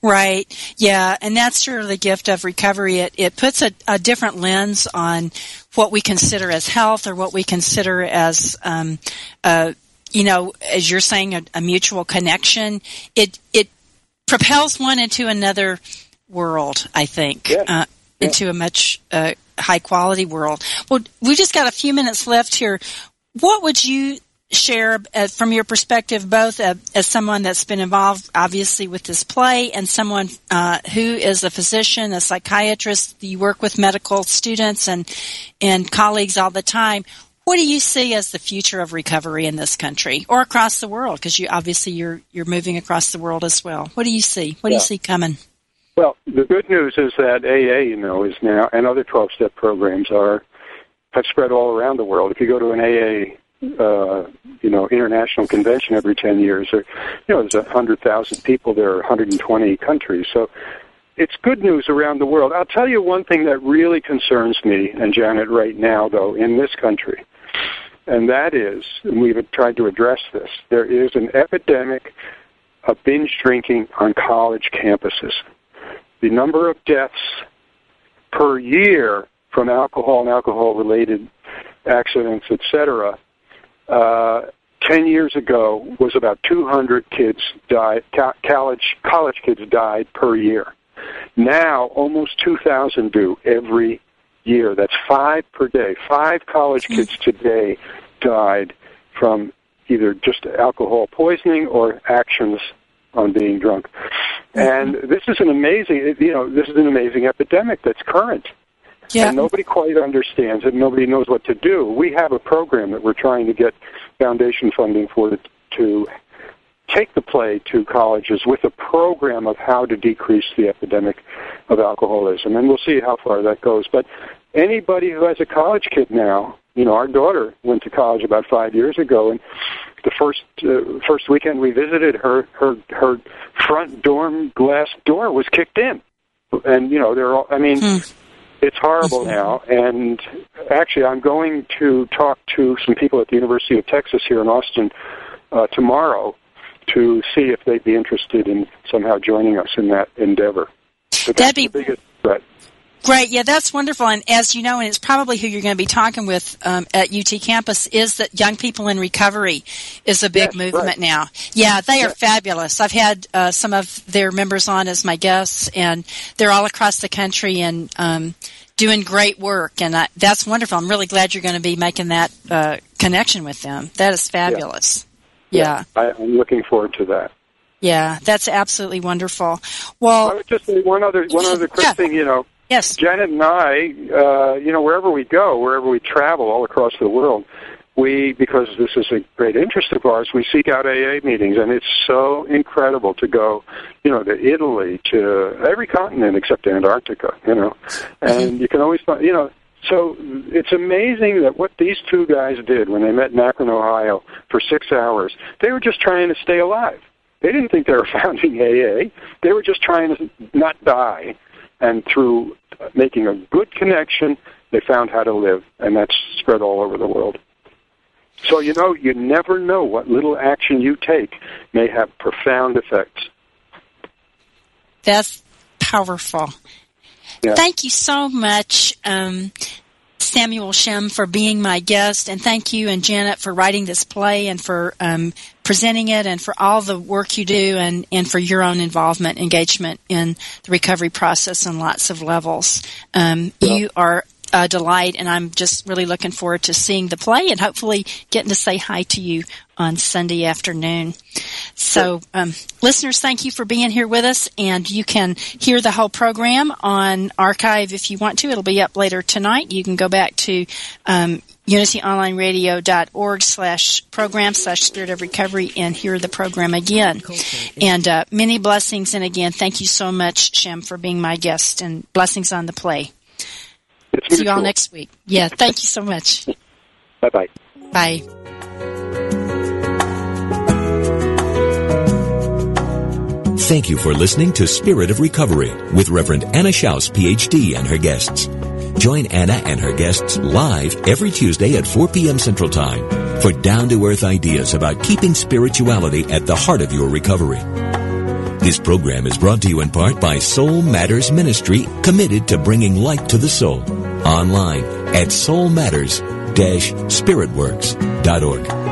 Right. Yeah. And that's sort of the gift of recovery. It, it puts a, a different lens on what we consider as health or what we consider as, um, uh, you know, as you're saying, a, a mutual connection. It, it propels one into another world, I think, Yeah. uh, into a much, uh, high quality world. Well, we just got a few minutes left here. What would you share uh, from your perspective, both uh, as someone that's been involved, obviously, with this play, and someone uh, who is a physician, a psychiatrist? You work with medical students and and colleagues all the time. What do you see as the future of recovery in this country or across the world? Because you obviously you're you're moving across the world as well. What do you see? What do you see coming? Well, the good news is that AA, you know, is now and other 12-step programs are have spread all around the world. If you go to an AA, uh, you know, international convention every 10 years, or you know, there's a hundred thousand people there, are 120 countries. So it's good news around the world. I'll tell you one thing that really concerns me and Janet right now, though, in this country, and that is, and we've tried to address this. There is an epidemic of binge drinking on college campuses the number of deaths per year from alcohol and alcohol related accidents, etc., uh, 10 years ago was about 200 kids died, co- college, college kids died per year. Now, almost 2,000 do every year. That's five per day. Five college kids today died from either just alcohol poisoning or actions on being drunk. And this is an amazing, you know, this is an amazing epidemic that's current. And nobody quite understands it. Nobody knows what to do. We have a program that we're trying to get foundation funding for to, to take the play to colleges with a program of how to decrease the epidemic of alcoholism. And we'll see how far that goes. But anybody who has a college kid now, you know, our daughter went to college about five years ago, and the first uh, first weekend we visited, her her her front dorm glass door was kicked in, and you know, they're all. I mean. It's horrible now, and actually, I'm going to talk to some people at the University of Texas here in Austin uh, tomorrow to see if they'd be interested in somehow joining us in that endeavor. But That'd be- the biggest threat. Great, yeah, that's wonderful. And as you know, and it's probably who you're going to be talking with um, at UT campus, is that young people in recovery is a big Yes, movement right. now. Yeah, they are fabulous. I've had uh, some of their members on as my guests, and they're all across the country and um, doing great work. And I, that's wonderful. I'm really glad you're going to be making that uh, connection with them. That is fabulous. Yeah. I, I'm looking forward to that. Yeah, that's absolutely wonderful. Well, I would just say one other one other quick Yeah. thing. You know, yes. Janet and I, uh, you know, wherever we go, wherever we travel all across the world, we, because this is a great interest of ours, we seek out AA meetings, and it's so incredible to go, you know, to Italy, to every continent except Antarctica, you know, and you can always find, you know, so it's amazing that what these two guys did when they met in Akron, Ohio, for six hours, they were just trying to stay alive. They didn't think they were founding AA. They were just trying to not die. And through making a good connection, they found how to live, and that's spread all over the world. So, you know, you never know what little action you take may have profound effects. That's powerful. Yeah. Thank you so much, um, Samuel Shem, for being my guest, and thank you and Janet for writing this play and for um, presenting it, and for all the work you do, and, and for your own involvement, engagement in the recovery process on lots of levels. Um, You are a delight, and I'm just really looking forward to seeing the play and hopefully getting to say hi to you on Sunday afternoon. So, um, listeners, thank you for being here with us, and you can hear the whole program on archive if you want to. It'll be up later tonight. You can go back to um, unityonlineradio.org slash program slash spirit of recovery and hear the program again. And uh, many blessings, and again, thank you so much, Shem, for being my guest, and blessings on the play. It's See you all mutual. next week. Yeah, thank you so much. Bye-bye. Bye. Thank you for listening to Spirit of Recovery with Reverend Anna Schaus, PhD, and her guests. Join Anna and her guests live every Tuesday at 4 p.m. Central Time for down-to-earth ideas about keeping spirituality at the heart of your recovery. This program is brought to you in part by Soul Matters Ministry, committed to bringing light to the soul. Online at soulmatters-spiritworks.org.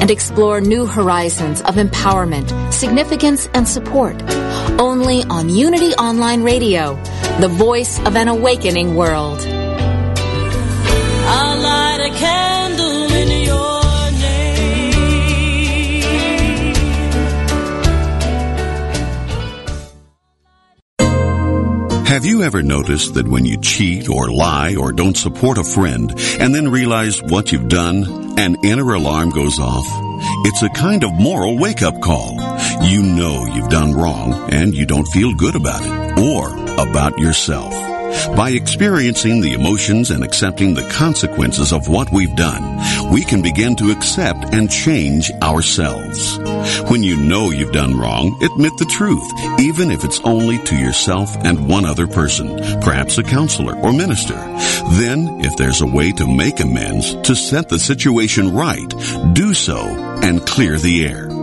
and explore new horizons of empowerment, significance, and support. Only on Unity Online Radio, the voice of an awakening world. Have you ever noticed that when you cheat or lie or don't support a friend and then realize what you've done, an inner alarm goes off? It's a kind of moral wake up call. You know you've done wrong and you don't feel good about it or about yourself. By experiencing the emotions and accepting the consequences of what we've done, we can begin to accept and change ourselves. When you know you've done wrong, admit the truth, even if it's only to yourself and one other person, perhaps a counselor or minister. Then, if there's a way to make amends, to set the situation right, do so and clear the air.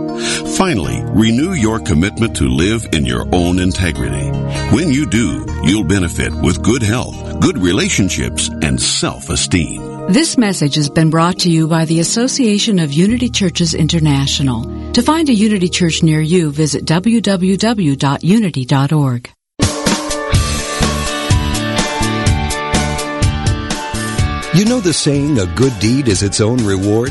Finally, renew your commitment to live in your own integrity. When you do, you'll benefit with good health, good relationships, and self-esteem. This message has been brought to you by the Association of Unity Churches International. To find a Unity Church near you, visit www.unity.org. You know the saying, a good deed is its own reward?